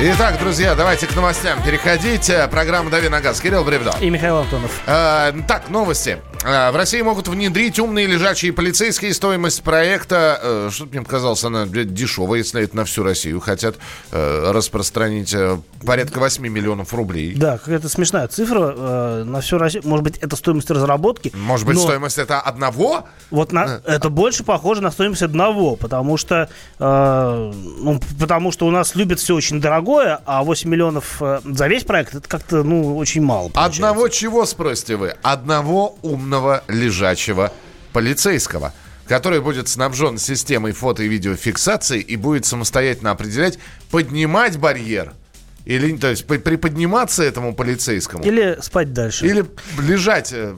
Итак, друзья, давайте к новостям переходить. Программа «Дави на газ». Кирилл Бревдо. И Михаил Антонов. Э, так, новости. Э, в России могут внедрить умные лежачие полицейские. Стоимость проекта, э, что мне показалось, она дешевая, если это на всю Россию. Хотят э, распространить э, порядка 8 миллионов рублей. Да, какая-то смешная цифра на всю Россию. Может быть, это стоимость разработки. Может быть, но стоимость это одного? Вот на, это больше похоже на стоимость одного, потому что, э, ну, потому что у нас любят все очень дорогое, а 8 миллионов за весь проект это как-то ну, очень мало. получается. Одного чего, спросите вы? Одного умного лежачего полицейского который будет снабжен системой фото и видеофиксации и будет самостоятельно определять, поднимать барьер или, то есть, при- приподниматься этому полицейскому Или спать дальше. или лежать э,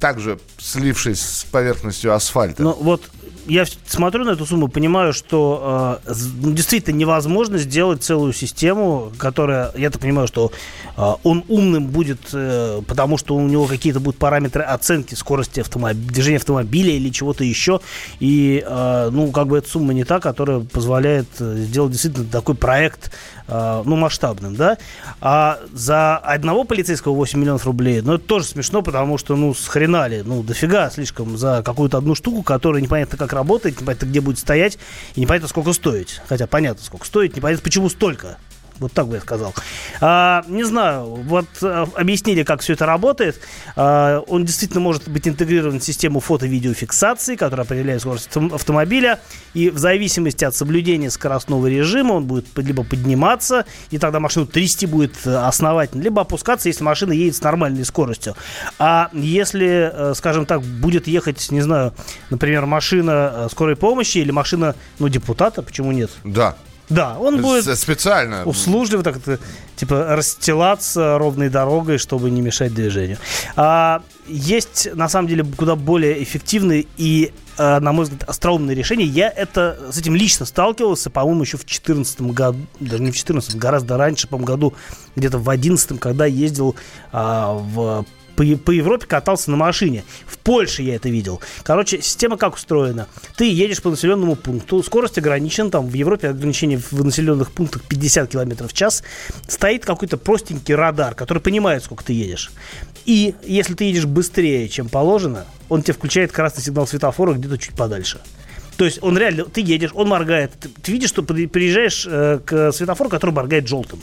также слившись с поверхностью асфальта. Ну вот я смотрю на эту сумму, понимаю, что э, ну, действительно невозможно сделать целую систему, которая, я так понимаю, что э, он умным будет, э, потому что у него какие-то будут параметры оценки скорости автомоб- движения автомобиля или чего-то еще. И, э, ну, как бы эта сумма не та, которая позволяет э, сделать действительно такой проект, ну, масштабным, да. А за одного полицейского 8 миллионов рублей, ну, это тоже смешно, потому что, ну, с хрена ли, ну, дофига слишком за какую-то одну штуку, которая непонятно как работает, непонятно где будет стоять, и непонятно сколько стоить. Хотя понятно, сколько стоит, непонятно почему столько. Вот так бы я сказал. А, не знаю, вот а, объяснили, как все это работает. А, он действительно может быть интегрирован в систему фото-видеофиксации, которая определяет скорость авто- автомобиля. И в зависимости от соблюдения скоростного режима он будет либо подниматься, и тогда машину трясти будет э, основательно, либо опускаться, если машина едет с нормальной скоростью. А если, э, скажем так, будет ехать, не знаю, например, машина э, скорой помощи или машина, ну, депутата, почему нет? Да. Да, он будет Специально. услужливо так это, типа расстилаться ровной дорогой, чтобы не мешать движению. А, есть на самом деле куда более эффективные и, а, на мой взгляд, остроумные решения. Я это с этим лично сталкивался, по-моему, еще в 2014 году, даже не в 2014, гораздо раньше, по году, где-то в 2011, когда ездил а, в по, по Европе катался на машине. В Польше я это видел. Короче, система как устроена? Ты едешь по населенному пункту, скорость ограничена, там в Европе ограничение в населенных пунктах 50 км в час. Стоит какой-то простенький радар, который понимает, сколько ты едешь. И если ты едешь быстрее, чем положено, он тебе включает красный сигнал светофора где-то чуть подальше. То есть он реально, ты едешь, он моргает. Ты, ты видишь, что при- приезжаешь э, к светофору, который моргает желтым.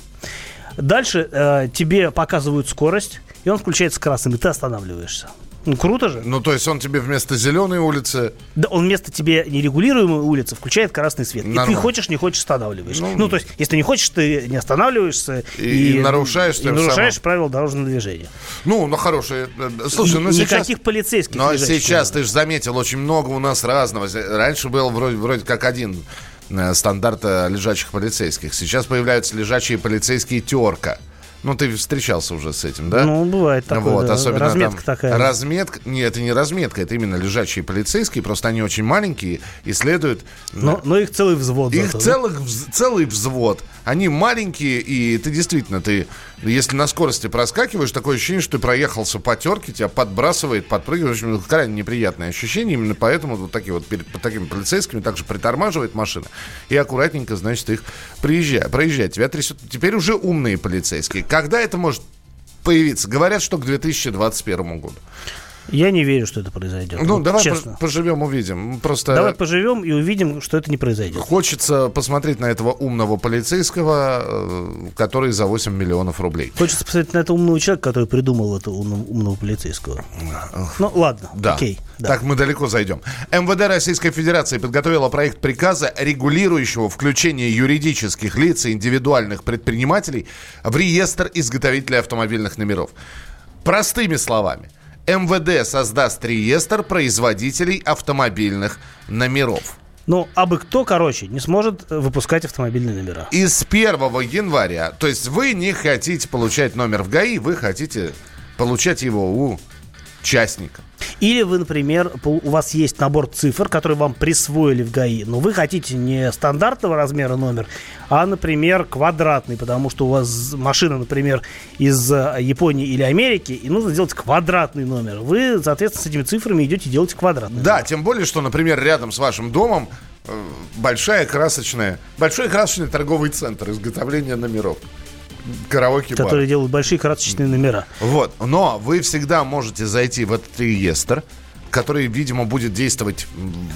Дальше э, тебе показывают скорость, и он включается красным, и ты останавливаешься. Ну, круто же. Ну, то есть он тебе вместо зеленой улицы... Да, он вместо тебе нерегулируемой улицы включает красный свет. И Нормально. ты хочешь, не хочешь, останавливаешь. Ну, Ну, то есть, если не хочешь, ты не останавливаешься. И- и нарушаешь и нарушаешь самым. правила дорожного движения. Ну, ну, хорошие. э, Слушай, И ну сейчас... Никаких полицейских Но лежащих сейчас ты же заметил, очень много у нас разного. Раньше был вроде, вроде как один э, стандарт э, лежачих полицейских. Сейчас появляются лежачие полицейские терка. Ну, ты встречался уже с этим, да? Ну, бывает такое, вот, да. особенно Разметка там такая. Разметка, нет, это не разметка, это именно лежачие полицейские, просто они очень маленькие и следуют... Но, но их целый взвод. Их зато, да? целых, вз- целый взвод. Они маленькие, и ты действительно, ты, если на скорости проскакиваешь, такое ощущение, что ты проехался по терке, тебя подбрасывает, подпрыгивает. В общем, крайне неприятное ощущение. Именно поэтому вот такие вот перед такими полицейскими также притормаживает машина. И аккуратненько, значит, их приезжает, проезжает. Тебя трясет. Теперь уже умные полицейские. Когда это может появиться? Говорят, что к 2021 году. Я не верю, что это произойдет. Ну, Вот давай честно. пож- поживем, увидим. Просто... Давай поживем и увидим, что это не произойдет. Хочется посмотреть на этого умного полицейского, э, который за 8 миллионов рублей. Хочется посмотреть на этого умного человека, который придумал этого умного, умного полицейского. Ну, ладно, Да. окей. да. Так мы далеко зайдем. МВД Российской Федерации подготовила проект приказа, регулирующего включение юридических лиц и индивидуальных предпринимателей в реестр изготовителей автомобильных номеров. Простыми словами, МВД создаст реестр производителей автомобильных номеров. Ну, а бы кто, короче, не сможет э, выпускать автомобильные номера. И с 1 января, то есть вы не хотите получать номер в ГАИ, вы хотите получать его у частника. Или вы, например, у вас есть набор цифр, которые вам присвоили в ГАИ, но вы хотите не стандартного размера номер, а, например, квадратный, потому что у вас машина, например, из э, Японии или Америки, и нужно сделать квадратный номер. Вы, соответственно, с этими цифрами идете и делаете квадратный Да, тем более, что, например, рядом с вашим домом э, большая красочная, большой красочный торговый центр изготовления номеров. Караоке бар. Которые делают большие красочные номера. Вот. Но вы всегда можете зайти в этот реестр, который, видимо, будет действовать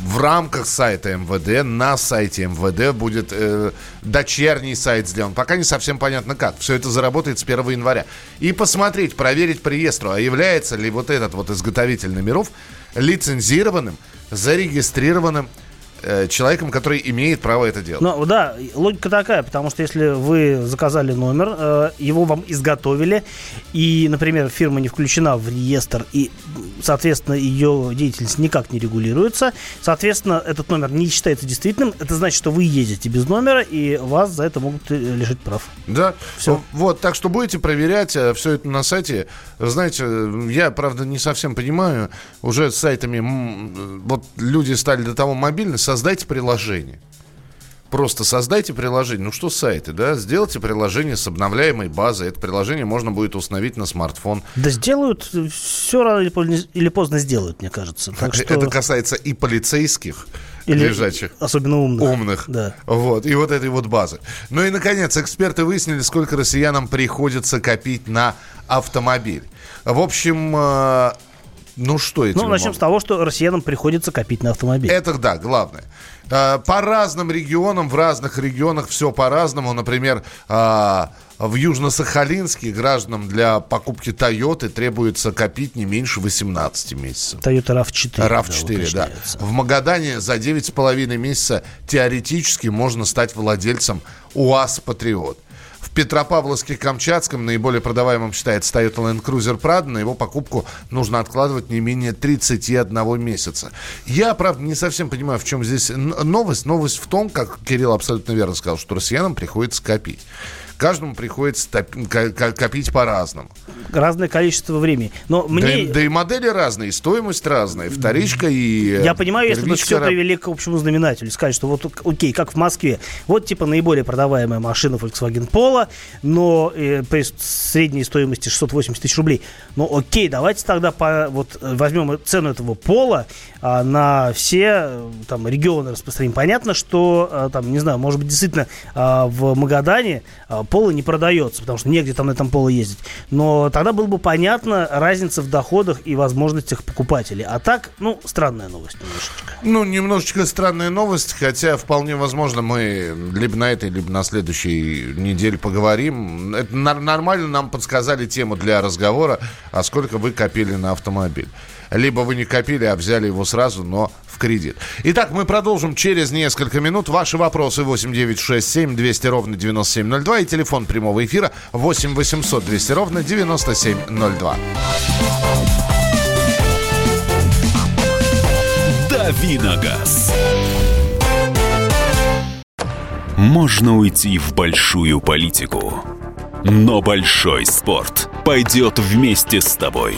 в рамках сайта МВД, на сайте МВД будет э, дочерний сайт сделан. Пока не совсем понятно как. Все это заработает с 1 января. И посмотреть, проверить по реестру, а является ли вот этот вот изготовитель номеров лицензированным, зарегистрированным Э, человеком, который имеет право это делать. Ну да, логика такая, потому что если вы заказали номер, э, его вам изготовили, и, например, фирма не включена в реестр, и, соответственно, ее деятельность никак не регулируется, соответственно, этот номер не считается действительным, это значит, что вы ездите без номера, и вас за это могут э, лишить прав. Да, все. Вот, так что будете проверять все это на сайте. Знаете, я, правда, не совсем понимаю, уже с сайтами, вот люди стали до того мобильны, создайте приложение. Просто создайте приложение. Ну что сайты, да? Сделайте приложение с обновляемой базой. Это приложение можно будет установить на смартфон. Да сделают, все рано или поздно сделают, мне кажется. Так что... Это касается и полицейских, или лежачих. Особенно умных. Умных. Да. Вот. И вот этой вот базы. Ну и, наконец, эксперты выяснили, сколько россиянам приходится копить на автомобиль. В общем, э, ну что это? Ну, начнем могут? с того, что россиянам приходится копить на автомобиль. Это да, главное. А, по разным регионам, в разных регионах все по-разному. Например, а, в Южно-Сахалинске гражданам для покупки Тойоты требуется копить не меньше 18 месяцев. Тойота RAV4. RAV4, да. да. В Магадане за 9,5 месяца теоретически можно стать владельцем УАЗ «Патриот». Петропавловске-Камчатском наиболее продаваемым считается Toyota Land Cruiser Prado. На его покупку нужно откладывать не менее 31 месяца. Я, правда, не совсем понимаю, в чем здесь новость. Новость в том, как Кирилл абсолютно верно сказал, что россиянам приходится копить каждому приходится копить по-разному. Разное количество времени. Но мне... да, да и модели разные, стоимость разная, вторичка и Я понимаю, если бы все привели к общему знаменателю, сказать, что вот, окей, как в Москве, вот типа наиболее продаваемая машина Volkswagen Polo, но э, при средней стоимости 680 тысяч рублей. Ну окей, давайте тогда по, вот возьмем цену этого Пола а, на все там регионы распространим. Понятно, что а, там, не знаю, может быть, действительно а, в Магадане а, поло не продается, потому что негде там на этом поло ездить. Но тогда было бы понятно разница в доходах и возможностях покупателей. А так, ну, странная новость немножечко. Ну, немножечко странная новость, хотя вполне возможно мы либо на этой, либо на следующей неделе поговорим. Это нормально нам подсказали тему для разговора, а сколько вы копили на автомобиль. Либо вы не копили, а взяли его сразу, но в кредит. Итак, мы продолжим через несколько минут. Ваши вопросы 8967 200 ровно 9702 и телефон прямого эфира 8 800 200 ровно 9702. Давиногаз. Можно уйти в большую политику, но большой спорт пойдет вместе с тобой.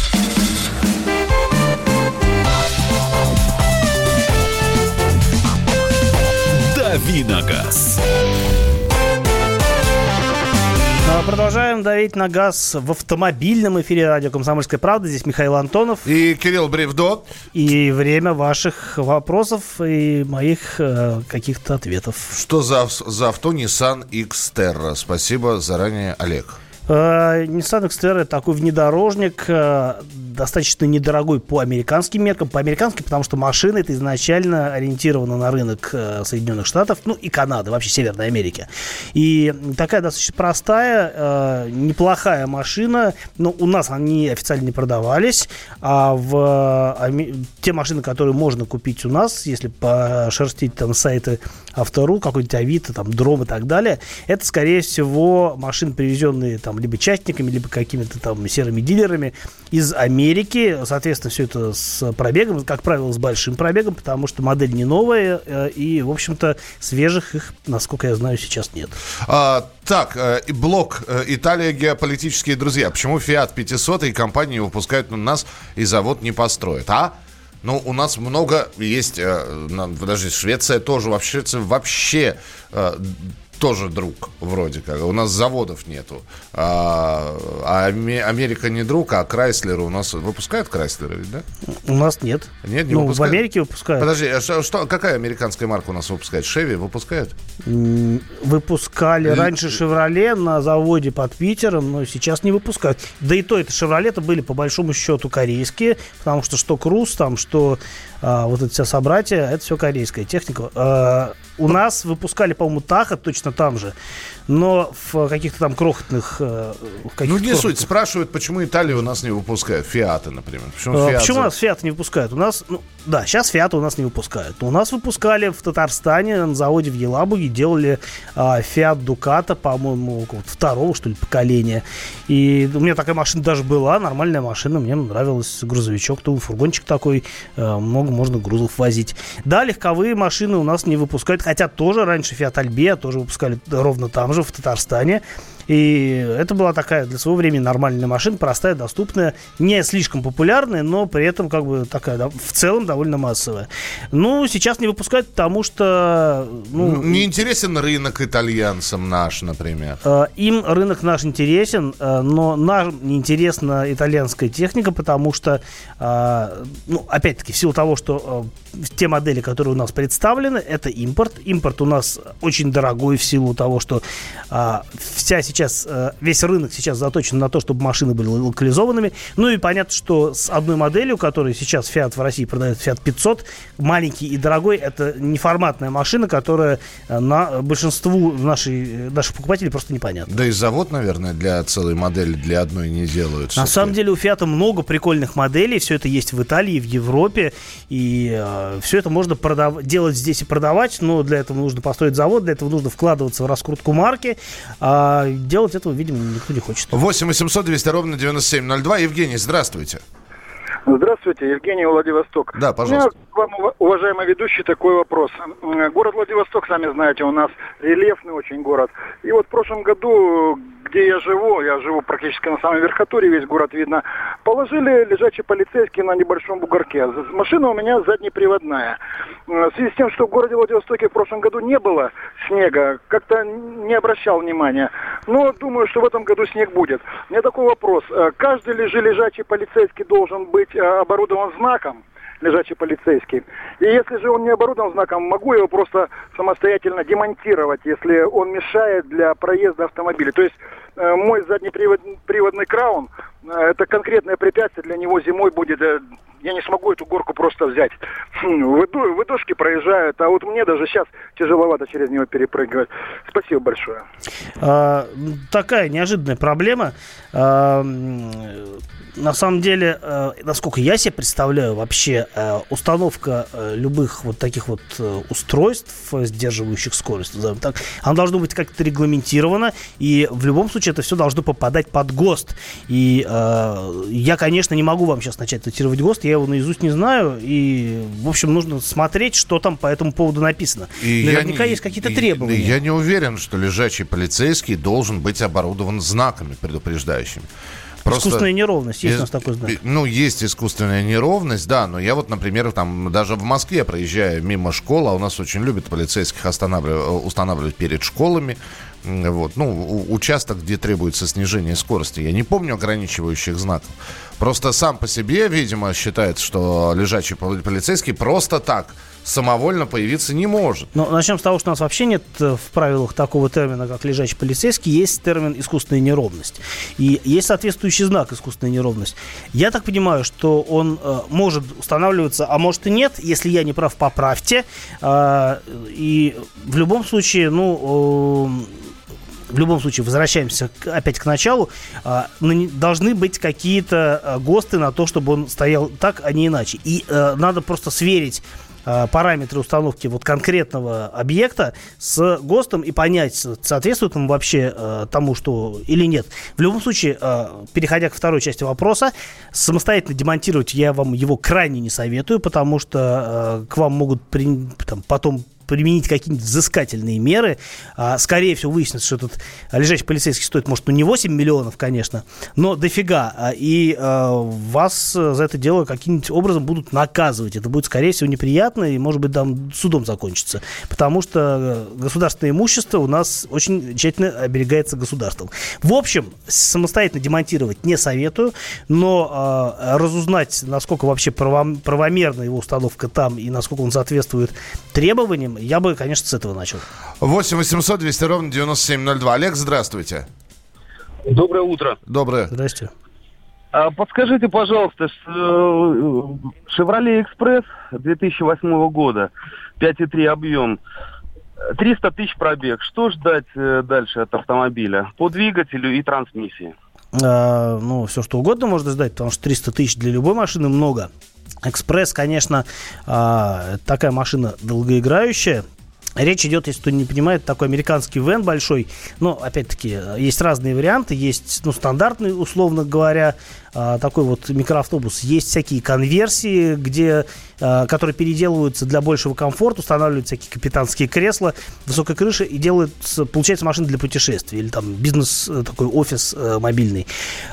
«Давиногаз». А, продолжаем давить на газ в автомобильном эфире радио «Комсомольская правда». Здесь Михаил Антонов. И Кирилл Бревдо. И время ваших вопросов и моих э, каких-то ответов. Что за, за авто Nissan X-Terra? Спасибо заранее, Олег. Э, Nissan Xterra такой внедорожник, э, достаточно недорогой по американским меркам. По американским, потому что машина это изначально ориентирована на рынок э, Соединенных Штатов, ну и Канады, вообще Северной Америки. И такая достаточно простая, неплохая машина, но у нас они официально не продавались, а в те машины, которые можно купить у нас, если пошерстить там сайты Автору, какой-нибудь Авито, там, Дром и так далее, это, скорее всего, машины, привезенные там либо частниками, либо какими-то там серыми дилерами из Америки. Соответственно, все это с пробегом, как правило, с большим пробегом, потому что модель не новая, э, и, в общем-то, свежих их, насколько я знаю, сейчас нет. А, так, э, блок э, «Италия. Геополитические друзья». Почему «Фиат 500» и компании выпускают на нас и завод не построят, а? Ну, у нас много есть, э, подожди, Швеция тоже, вообще, вообще э, тоже друг вроде как. У нас заводов нету. А, а Америка не друг, а Крайслер у нас выпускают Крайслеры, да? У нас нет. Нет, не ну, выпускают. в Америке выпускают. Подожди, а что, что, какая американская марка у нас выпускает? Шеви выпускают? Выпускали Л... раньше Шевроле на заводе под Питером, но сейчас не выпускают. Да и то это Шевроле-то были по большому счету корейские, потому что что Круз там, что а, вот это вся собратья, это все корейская техника. А, у нас выпускали, по-моему, Таха точно там же но в каких-то там крохотных... Э, каких ну, не крохотных... суть. Спрашивают, почему Италия у нас не выпускает Фиаты, например. Почему, а, почему у нас Фиаты не выпускают? У нас, ну, да, сейчас Фиаты у нас не выпускают. У нас выпускали в Татарстане на заводе в Елабуге, делали а, Фиат Дуката, по-моему, второго, что ли, поколения. И у меня такая машина даже была, нормальная машина, мне нравилась грузовичок, то фургончик такой, э, много можно грузов возить. Да, легковые машины у нас не выпускают, хотя тоже раньше Фиат Альбея тоже выпускали ровно там же, в Татарстане. И это была такая для своего времени нормальная машина, простая, доступная, не слишком популярная, но при этом как бы такая да, в целом довольно массовая. Ну, сейчас не выпускают, потому что... Ну, не интересен рынок итальянцам наш, например. Э, им рынок наш интересен, э, но нам интересна итальянская техника, потому что, э, ну, опять-таки, в силу того, что те модели, которые у нас представлены, это импорт. Импорт у нас очень дорогой в силу того, что вся сейчас, э, весь рынок сейчас заточен на то, чтобы машины были локализованными. Ну и понятно, что с одной моделью, которую сейчас Fiat в России продает, Fiat 500, маленький и дорогой, это неформатная машина, которая э, на большинству нашей, наших покупателей просто непонятна. Да и завод, наверное, для целой модели, для одной не делают. На самом деле у Fiat много прикольных моделей, все это есть в Италии, в Европе, и э, все это можно продав- делать здесь и продавать, но для этого нужно построить завод, для этого нужно вкладываться в раскрутку марки, а делать этого, видимо, никто не хочет. 8 800 200 ровно 9702. Евгений, здравствуйте. Здравствуйте, Евгений Владивосток. Да, пожалуйста. У меня к вам, уважаемый ведущий, такой вопрос. Город Владивосток, сами знаете, у нас рельефный очень город. И вот в прошлом году где я живу, я живу практически на самой верхотуре, весь город видно, положили лежачий полицейский на небольшом бугорке. Машина у меня заднеприводная. В связи с тем, что в городе Владивостоке в прошлом году не было снега, как-то не обращал внимания. Но думаю, что в этом году снег будет. У меня такой вопрос. Э, каждый лежачий полицейский должен быть э, оборудован знаком, лежачий полицейский. И если же он не оборудован знаком, могу его просто самостоятельно демонтировать, если он мешает для проезда автомобиля. То есть э, мой заднеприводный краун это конкретное препятствие для него зимой будет. Э, я не смогу эту горку просто взять. Хм, выдушки проезжают, а вот мне даже сейчас тяжеловато через него перепрыгивать. Спасибо большое. А, такая неожиданная проблема. А, на самом деле, э, насколько я себе представляю, вообще э, установка любых вот таких вот устройств, сдерживающих скорость, назовем так, она должна быть как-то регламентирована, и в любом случае это все должно попадать под ГОСТ. И я, конечно, не могу вам сейчас начать цитировать ГОСТ, я его наизусть не знаю, и, в общем, нужно смотреть, что там по этому поводу написано. И Наверняка не, есть какие-то требования. Я не уверен, что лежачий полицейский должен быть оборудован знаками предупреждающими. Просто, искусственная неровность, есть из, у нас такой знак? Ну, есть искусственная неровность, да, но я вот, например, там даже в Москве проезжая мимо школы, а у нас очень любят полицейских останавливать, устанавливать перед школами, вот, ну, участок, где требуется снижение скорости. Я не помню ограничивающих знаков. Просто сам по себе, видимо, считается, что лежачий полицейский просто так – самовольно появиться не может. Но начнем с того, что у нас вообще нет э, в правилах такого термина, как лежачий полицейский. Есть термин искусственная неровность. И есть соответствующий знак искусственная неровность. Я так понимаю, что он э, может устанавливаться, а может и нет. Если я не прав, поправьте. Э, и в любом случае, ну... Э, в любом случае, возвращаемся к, опять к началу, э, должны быть какие-то э, ГОСТы на то, чтобы он стоял так, а не иначе. И э, надо просто сверить параметры установки вот конкретного объекта с ГОСТом и понять, соответствует он вообще э, тому, что или нет. В любом случае, э, переходя к второй части вопроса, самостоятельно демонтировать я вам его крайне не советую, потому что э, к вам могут при, там, потом применить какие-нибудь взыскательные меры. А, скорее всего, выяснится, что этот лежащий полицейский стоит, может, ну не 8 миллионов, конечно, но дофига. А, и а, вас за это дело каким-нибудь образом будут наказывать. Это будет, скорее всего, неприятно и, может быть, там судом закончится. Потому что государственное имущество у нас очень тщательно оберегается государством. В общем, самостоятельно демонтировать не советую, но э, разузнать, насколько вообще правомерна его установка там и насколько он соответствует требованиям, я бы, конечно, с этого начал. 8 800 200 ровно 9702. Олег, здравствуйте. Доброе утро. Доброе. Здрасте. А, подскажите, пожалуйста, Chevrolet Express 2008 года, 5,3 объем, 300 тысяч пробег. Что ждать э, дальше от автомобиля по двигателю и трансмиссии? А, ну, все что угодно можно ждать, потому что 300 тысяч для любой машины много. Экспресс, конечно, а, такая машина долгоиграющая. Речь идет, если кто не понимает, такой американский вен большой. Но, опять-таки, есть разные варианты. Есть, ну, стандартный, условно говоря, такой вот микроавтобус. Есть всякие конверсии, где, а, которые переделываются для большего комфорта, устанавливаются всякие капитанские кресла, высокая крыша и делают, получается, машина для путешествий или там бизнес, э, такой офис э, мобильный.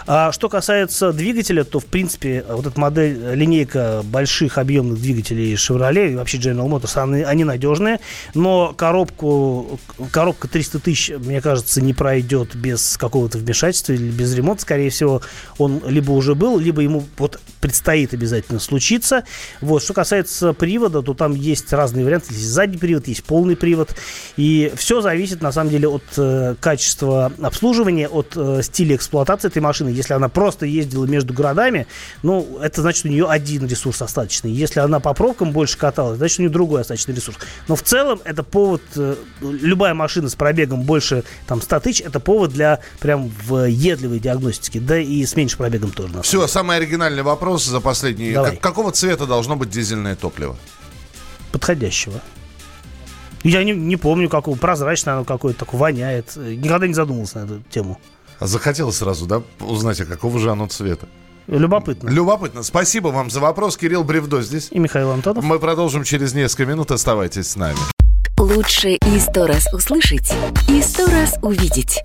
А что касается двигателя, то, в принципе, вот эта модель, линейка больших объемных двигателей Chevrolet и вообще General Motors, они, они надежные, но коробку, коробка 300 тысяч, мне кажется, не пройдет без какого-то вмешательства или без ремонта. Скорее всего, он либо либо уже был, либо ему вот предстоит обязательно случиться. Вот. Что касается привода, то там есть разные варианты. Есть задний привод, есть полный привод. И все зависит, на самом деле, от э, качества обслуживания, от э, стиля эксплуатации этой машины. Если она просто ездила между городами, ну, это значит, у нее один ресурс остаточный. Если она по пробкам больше каталась, значит, у нее другой остаточный ресурс. Но в целом это повод, э, любая машина с пробегом больше там, 100 тысяч, это повод для прям въедливой диагностики, да и с меньшим пробегом тоже. Все, самый оригинальный вопрос за последний. Давай. Как, какого цвета должно быть дизельное топливо? Подходящего. Я не, не помню, какого. Прозрачное оно какое-то, такое воняет. Никогда не задумывался на эту тему. А захотелось сразу, да, узнать, а какого же оно цвета? Любопытно. Любопытно. Спасибо вам за вопрос. Кирилл Бревдо здесь. И Михаил Антонов. Мы продолжим через несколько минут. Оставайтесь с нами. Лучше и сто раз услышать, и сто раз увидеть.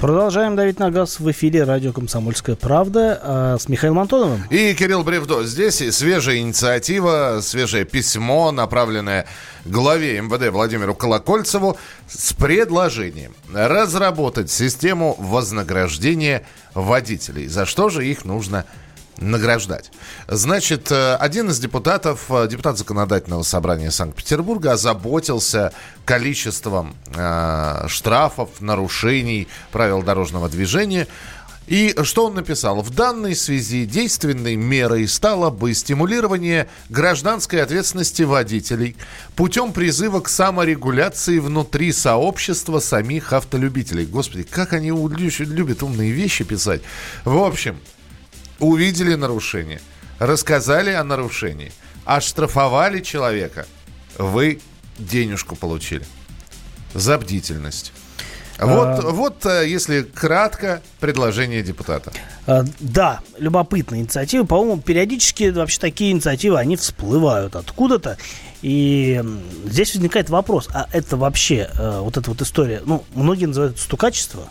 Продолжаем давить на газ в эфире радио «Комсомольская правда» а, с Михаилом Антоновым. И Кирилл Бревдо. Здесь свежая инициатива, свежее письмо, направленное главе МВД Владимиру Колокольцеву с предложением разработать систему вознаграждения водителей. За что же их нужно награждать. Значит, э, один из депутатов, э, депутат Законодательного собрания Санкт-Петербурга, озаботился количеством э, штрафов, нарушений правил дорожного движения. И что он написал? В данной связи действенной мерой стало бы стимулирование гражданской ответственности водителей путем призыва к саморегуляции внутри сообщества самих автолюбителей. Господи, как они любят умные вещи писать. В общем, увидели нарушение, рассказали о нарушении, оштрафовали человека, вы денежку получили за бдительность. Вот, а... вот, э, если кратко, предложение депутата. А, да, любопытная инициатива. По-моему, периодически вообще такие инициативы, они всплывают откуда-то. И здесь возникает вопрос, а это вообще, э, вот эта вот история, ну, многие называют это стукачество.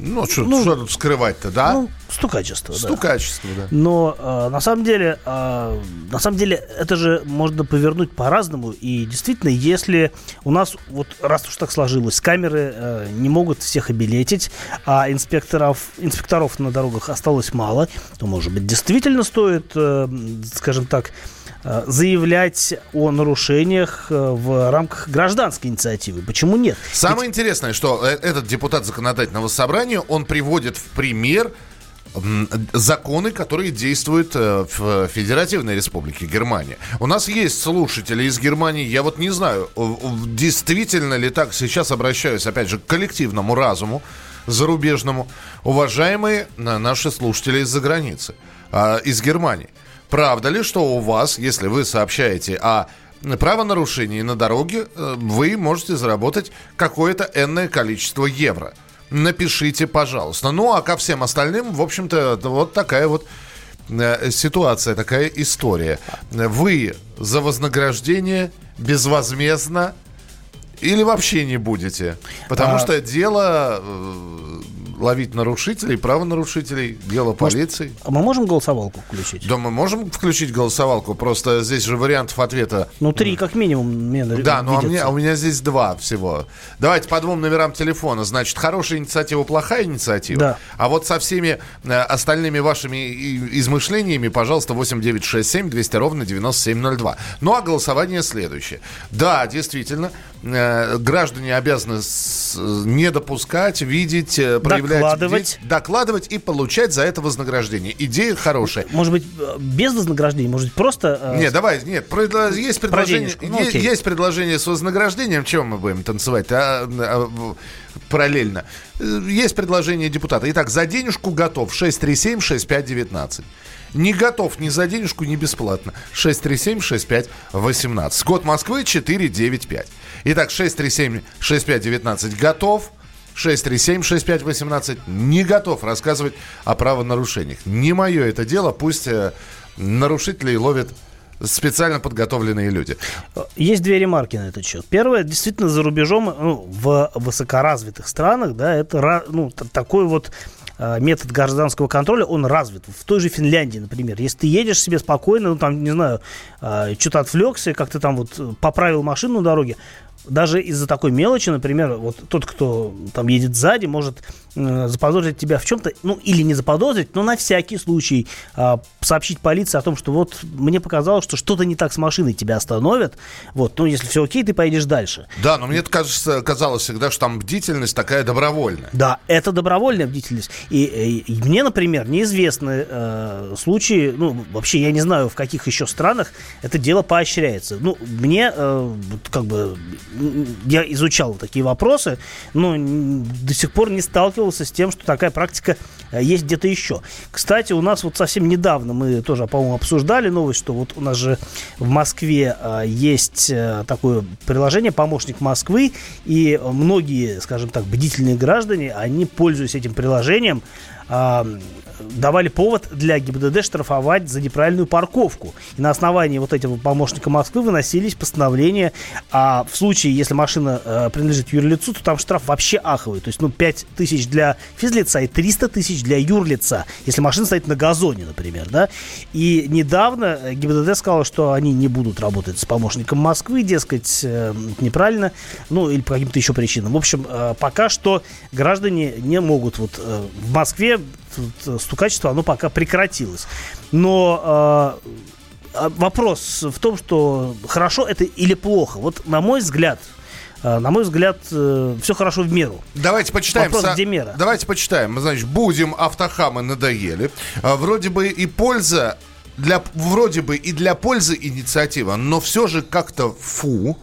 Ну, что, ну, что тут скрывать-то, да? Ну, Стукачество, да. Стукачество, да. Но э, на самом деле, э, на самом деле, это же можно повернуть по-разному. И действительно, если у нас, вот раз уж так сложилось, камеры э, не могут всех обилетить, а инспекторов, инспекторов на дорогах осталось мало, то, может быть, действительно стоит, э, скажем так, э, заявлять о нарушениях э, в рамках гражданской инициативы. Почему нет? Самое интересное, что э, этот депутат законодательного собрания, он приводит в пример законы, которые действуют э, в Федеративной Республике Германия. У нас есть слушатели из Германии, я вот не знаю, э, э, действительно ли так, сейчас обращаюсь опять же к коллективному разуму зарубежному, уважаемые на- наши слушатели из-за границы, а, из Германии. Правда ли, что у вас, если вы сообщаете о правонарушении на дороге, вы можете заработать какое-то энное количество евро? Напишите, пожалуйста. Ну, а ко всем остальным, в общем-то, вот такая вот э, ситуация, такая история. Вы за вознаграждение безвозмездно или вообще не будете? Потому А- что дело э, ловить нарушителей, правонарушителей, дело полиции. А мы можем голосовалку включить? Да, мы можем включить голосовалку, просто здесь же вариантов ответа Ну, три как минимум мне да, ну а, мне- а у меня здесь два всего. Давайте по двум номерам телефона. Значит, хорошая инициатива, плохая инициатива. Да. А вот со всеми э, остальными вашими измышлениями, пожалуйста, 8967 200 ровно 9702. Ну а голосование следующее. Да, действительно, граждане обязаны не допускать, видеть, э, проявлять... Докладывать. Докладывать и получать за это вознаграждение. Идея хорошая. Может быть, э, без вознаграждения, может быть, просто... э, Нет, давай, нет, предло- есть предложение, денежку. Ну, е- окей. есть предложение с вознаграждением, чем мы будем танцевать а, а, параллельно. Э, Есть предложение депутата. Итак, за денежку готов 637-6519. Не готов ни за денежку, ни бесплатно. 637-6518. Код Москвы 495. Итак, 637-6519 готов. 637-6518 не готов рассказывать о правонарушениях. Не мое это дело, пусть э, нарушителей ловят специально подготовленные люди. Есть две ремарки на этот счет. Первое, действительно, за рубежом, ну, в высокоразвитых странах, да, это ну, такой вот э, метод гражданского контроля, он развит. В той же Финляндии, например. Если ты едешь себе спокойно, ну, там, не знаю, э, что-то отвлекся, как ты там вот э, поправил машину на дороге, даже из-за такой мелочи, например, вот тот, кто там едет сзади, может э, заподозрить тебя в чем-то, ну, или не заподозрить, но на всякий случай э, сообщить полиции о том, что вот мне показалось, что что-то не так с машиной, тебя остановят. Вот, ну, если все окей, ты поедешь дальше. Да, но мне кажется, казалось всегда, что там бдительность такая добровольная. Да, это добровольная бдительность. И, и- и мне, например, неизвестны э, случаи, ну, вообще я не знаю, в каких еще странах это дело поощряется. Ну, мне, э, как бы, я изучал такие вопросы, но до сих пор не сталкивался с тем, что такая практика э, есть где-то еще. Кстати, у нас вот совсем недавно мы тоже, по-моему, обсуждали новость, что вот у нас же в Москве э, есть э, такое приложение «Помощник Москвы», и многие, скажем так, бдительные граждане, они, пользуясь этим приложением, давали повод для ГИБДД штрафовать за неправильную парковку. И на основании вот этого помощника Москвы выносились постановления, а в случае, если машина э, принадлежит юрлицу, то там штраф вообще аховый. То есть, ну, 5 тысяч для физлица и 300 тысяч для юрлица, если машина стоит на газоне, например, да. И недавно э, ГИБДД сказала, что они не будут работать с помощником Москвы, дескать, э, неправильно, ну, или по каким-то еще причинам. В общем, э, пока что граждане не могут вот э, в Москве э, стукачество, оно пока прекратилось. Но э, а вопрос в том, что хорошо это или плохо. Вот на мой взгляд, э, на мой взгляд, все хорошо в меру. Давайте почитаем. Вопрос, со- где мера? Давайте почитаем. Значит, будем автохамы надоели. А, Вроде бы и польза для вроде бы и для пользы инициатива, но все же как-то фу.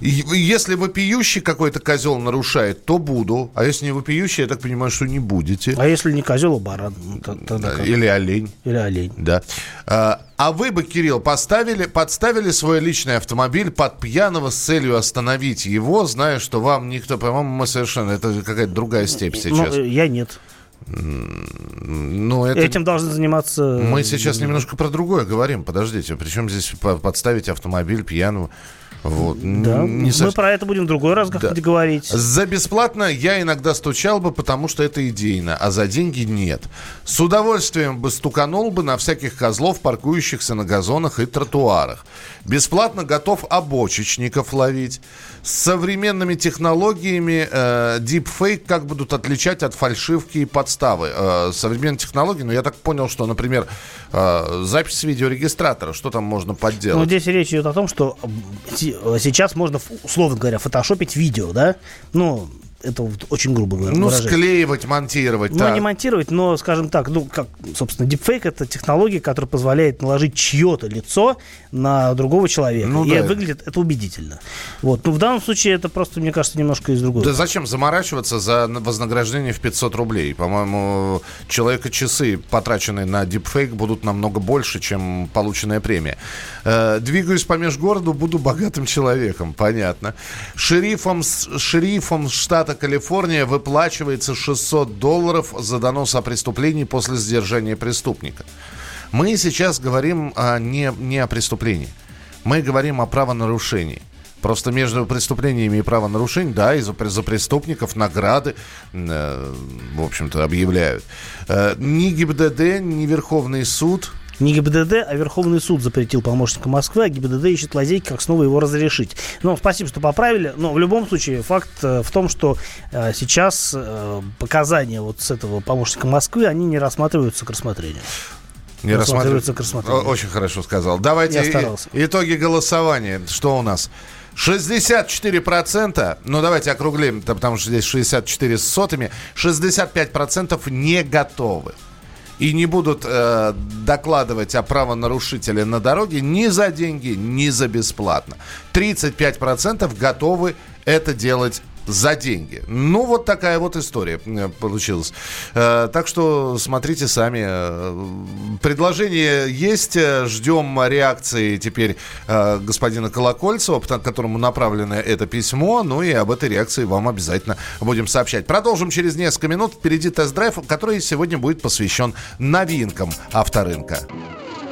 Если вопиющий какой-то козел нарушает, то буду. А если не вопиющий, я так понимаю, что не будете. А если не козел, а баран? Ну, т- тогда как? Или олень. Или олень? Да. А, а вы бы, Кирилл, поставили, подставили свой личный автомобиль под пьяного с целью остановить его, зная, что вам никто, по-моему, мы совершенно, это какая-то другая степь сейчас. Ну, э, я нет. Ну, это... Этим должны заниматься... Мы сейчас немножко про другое говорим. Подождите, причем здесь по- подставить автомобиль пьяного? Вот. Да. Не Мы про это будем в другой раз Да. говорить. За бесплатно я иногда стучал бы, потому что это идейно, а за деньги нет. С удовольствием бы стуканул бы на всяких козлов, паркующихся на газонах и тротуарах. Бесплатно готов обочечников ловить. С современными технологиями э, deepfake как будут отличать от фальшивки и подставы? Э, современные технологии, ну я так понял, что, например, э, запись видеорегистратора, что там можно Ну, подделать? здесь речь идет о том, что сейчас можно, условно говоря, фотошопить видео, да? Ну, это вот очень грубо говоря. ну, выражаясь. склеивать, монтировать. Ну, так. не монтировать, но, скажем так, ну, как, собственно, дипфейк это технология, которая позволяет наложить чье-то лицо на другого человека. Ну и да. выглядит это убедительно. Вот. Ну, в данном случае это просто, мне кажется, немножко из другого. Да зачем заморачиваться за вознаграждение в 500 рублей? По-моему, человека часы, потраченные на дипфейк, будут намного больше, чем полученная премия. Э, двигаюсь по межгороду, буду богатым человеком. Понятно. Шерифом, шерифом штата Калифорния выплачивается 600 долларов за донос о преступлении после сдержания преступника. Мы сейчас говорим о, не, не о преступлении. Мы говорим о правонарушении. Просто между преступлениями и правонарушением, да, и за, за преступников награды, э, в общем-то, объявляют. Э, ни ГИБДД, ни Верховный суд Не ГИБДД, а Верховный суд запретил помощника Москвы, а ГИБДД ищет лазейки, как снова его разрешить. Ну, спасибо, что поправили. Но в любом случае, факт э, в том, что э, сейчас э, показания вот с этого помощника Москвы, они не рассматриваются к рассмотрению. не Рассматривается рассматривают. к рассмотрению. Очень хорошо сказал. Давайте и- итоги голосования. Что у нас? 64%, ну давайте округлим, потому что здесь 64 с сотыми, 65% не готовы. И не будут э, докладывать о правонарушителе на дороге ни за деньги, ни за бесплатно. 35% готовы это делать за деньги. Ну, вот такая вот история получилась. Э, так что смотрите сами. Э, Предложение есть. Ждем реакции теперь э, господина Колокольцева, к которому направлено это письмо. Ну и об этой реакции вам обязательно будем сообщать. Продолжим через несколько минут. Впереди тест-драйв, который сегодня будет посвящен новинкам авторынка.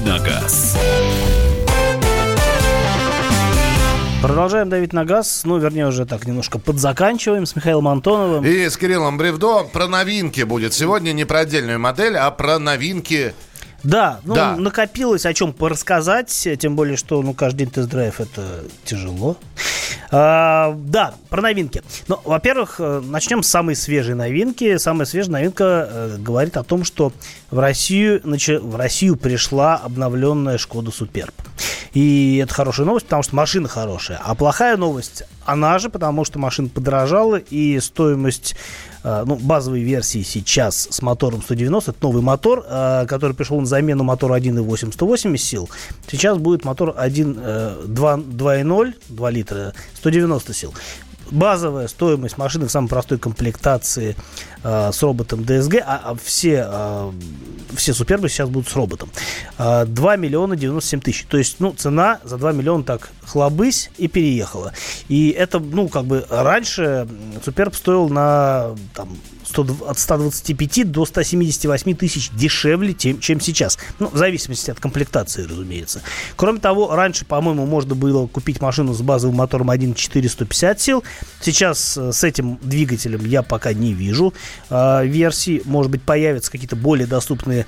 Давиногаз. Продолжаем давить на газ. Ну, вернее, уже так немножко подзаканчиваем с Михаилом Антоновым. И с Кириллом Бревдо про новинки будет сегодня. Не про отдельную модель, а про новинки. Да, ну, Да. накопилось о чем порассказать, тем более, что, ну, каждый день тест-драйв это тяжело. А, да, про новинки. Ну, во-первых, э, начнем с самой свежей новинки. Самая свежая новинка э, говорит о том, что в Россию, начи- в Россию пришла обновленная Шкода Суперб. И это хорошая новость, потому что машина хорошая. А плохая новость, она же, потому что машина подорожала, и стоимость ну, базовой версии сейчас с мотором 190, это новый мотор, э, который пришел на замену мотору 1.8 180 сил. Сейчас будет мотор 1, э, 2, 2.0, 2 литра, 190 сил. Базовая стоимость машины в самой простой комплектации э, с роботом DSG, а, а все, э, все супербы сейчас будут с роботом. Э, 2 миллиона 97 тысяч. То есть, ну, цена за 2 миллиона так хлобысь и переехала. И это, ну, как бы раньше суперб стоил на там, 100 от 125 до 178 тысяч дешевле, тем- чем сейчас. Ну, в зависимости от комплектации, разумеется. Кроме того, раньше, по-моему, можно было купить машину с базовым мотором 1.4 150 сил. Сейчас э, с этим двигателем я пока не вижу э, версий. Может быть, появятся какие-то более доступные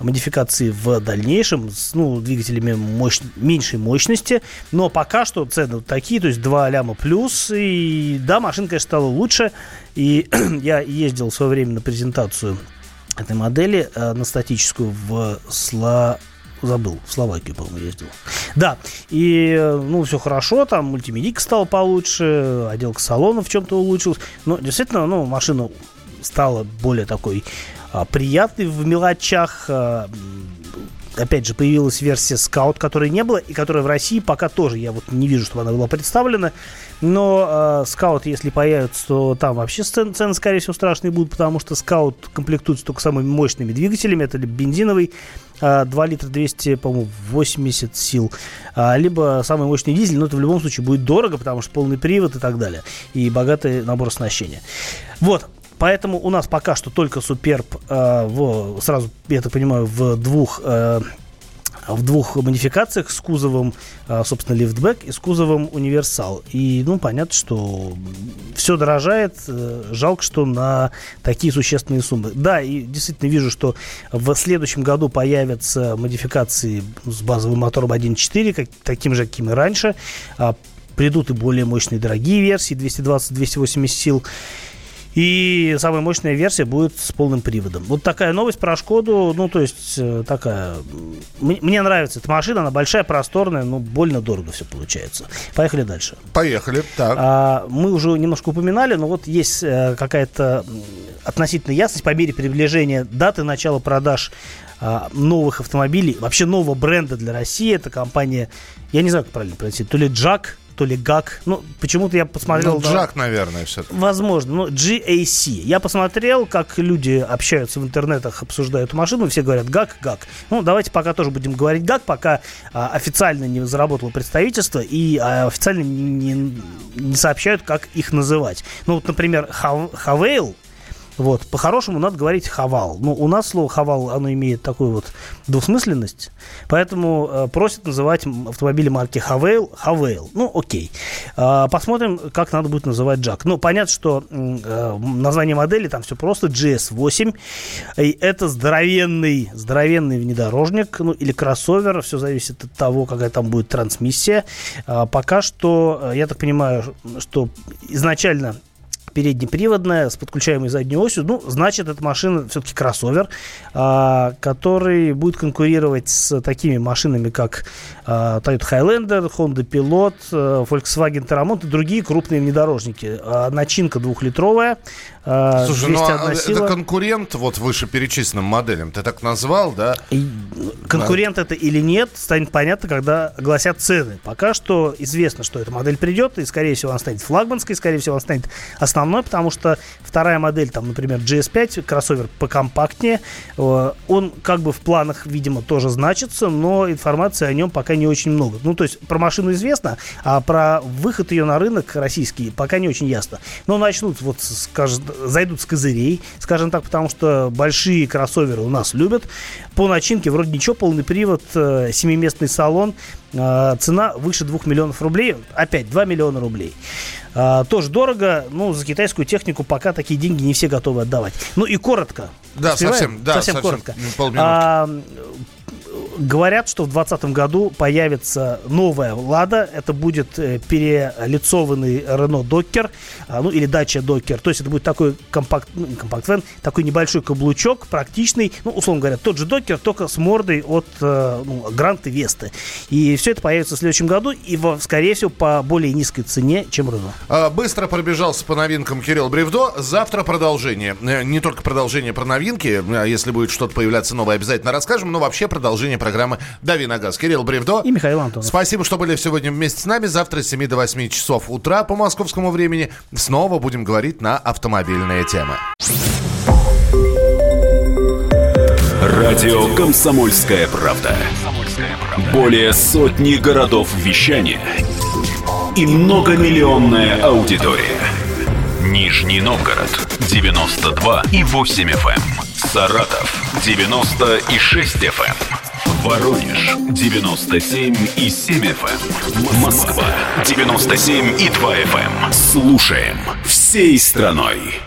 модификации в дальнейшем с ну, двигателями мощ... меньшей мощности. Но пока что цены такие, то есть 2 ляма плюс. И да, конечно, стала лучше. И я ездил в свое время на презентацию этой модели э, на статическую в Сла... забыл, в Словакию, по-моему, ездил. Да, и, ну, все хорошо, там мультимедийка стала получше, отделка салона в чем-то улучшилась. Но, действительно, ну, машина стала более такой а, приятной в мелочах. А, опять же, появилась версия Scout, которой не было, и которая в России пока тоже, я вот не вижу, чтобы она была представлена. Но э, Scout, если появится, то там вообще цены, цены, скорее всего, страшные будут, потому что Scout комплектуется только самыми мощными двигателями. Это либо бензиновый, 2 литра 200, по-моему, 80 сил, а, либо самый мощный дизель, но это в любом случае будет дорого, потому что полный привод и так далее, и богатый набор оснащения. Вот, Поэтому у нас пока что только Суперб, э, в, сразу, я так понимаю, в двух э, в двух модификациях с кузовом, э, собственно, лифтбэк и с кузовом универсал. И, ну, понятно, что все дорожает. Э, жалко, что на такие существенные суммы. Да, и действительно вижу, что в следующем году появятся модификации с базовым мотором 1.4, как, таким же, каким и раньше. А, придут и более мощные дорогие версии 220-280 сил. И самая мощная версия будет с полным приводом. Вот такая новость про Шкоду. Ну, то есть, э, такая... Мне нравится эта машина. Она большая, просторная, но больно дорого все получается. Поехали дальше. Поехали, так. А, мы уже немножко упоминали, но вот есть э, какая-то относительная ясность по мере приближения даты начала продаж а, новых автомобилей, вообще нового бренда для России. Это компания, я не знаю, как правильно произнести, то ли Джак, то ли ГАК. Ну, почему-то я посмотрел... Ну, Джак, да, наверное, все-таки. Возможно. Ну, GAC. Я посмотрел, как люди общаются в интернетах, обсуждают машину, все говорят ГАК, ГАК. Ну, давайте пока тоже будем говорить ГАК, пока а, официально не заработало представительство и а, официально не, не, не сообщают, как их называть. Ну, вот, например, Хавейл, вот, по-хорошему надо говорить хавал. Ну, у нас слово хавал, оно имеет такую вот двусмысленность, поэтому э, просят называть автомобили марки Хавейл Хавейл. Ну, окей. Э, посмотрим, как надо будет называть Джак. Ну, понятно, что э, название модели там все просто GS8. И это здоровенный, здоровенный внедорожник, ну, или кроссовер, все зависит от того, какая там будет трансмиссия. Э, пока что, э, я так понимаю, что изначально переднеприводная с подключаемой задней осью. Ну, значит, эта машина все-таки кроссовер, а, который будет конкурировать с такими машинами, как а, Toyota Highlander, Honda Pilot, а, Volkswagen Terramont и другие крупные внедорожники. А, начинка двухлитровая, Слушай, ну а сила. это конкурент вот вышеперечисленным моделям, ты так назвал, да? И, конкурент да. это или нет, станет понятно, когда огласят цены. Пока что известно, что эта модель придет, и, скорее всего, она станет флагманской, скорее всего, она станет основной, потому что вторая модель, там, например, GS5, кроссовер покомпактнее, э, он как бы в планах, видимо, тоже значится, но информации о нем пока не очень много. Ну, то есть про машину известно, а про выход ее на рынок российский пока не очень ясно. Но начнут, вот, скажем, зайдут с козырей, скажем так, потому что большие кроссоверы у нас любят. По начинке вроде ничего, полный привод, э, семиместный салон, э, цена выше 2 миллионов рублей, опять 2 миллиона рублей. А, тоже дорого, ну, за китайскую технику пока такие деньги не все готовы отдавать. Ну и коротко. Да, совсем, да, совсем, совсем коротко. А, Говорят, что в 2020 году появится новая «Лада». Это будет э, перелицованный Renault Docker, а, ну или Dacia Docker. То есть это будет такой компакт, ну, компакт вен, такой небольшой каблучок, практичный, ну, условно говоря, тот же Docker, только с мордой от э, ну, Грант и Весты. И все это появится в следующем году, и, скорее всего, по более низкой цене, чем Renault. А, быстро пробежался по новинкам Кирилл Бревдо. Завтра продолжение. Э, не только продолжение про новинки, а если будет что-то появляться новое, обязательно расскажем, но вообще продолжение программы «Дави на газ». Кирилл Бревдо. И Михаил Антонов. Спасибо, что были сегодня вместе с нами. Завтра с 7 до 8 часов утра по московскому времени снова будем говорить на автомобильные темы. Радио «Комсомольская правда». Более сотни городов вещания и многомиллионная аудитория. Нижний Новгород 92 и 8 FM. Эм. Саратов 96 FM. Воронеж 97 и 7 FM. Эм. Москва 97 и 2 FM. Эм. Слушаем всей страной.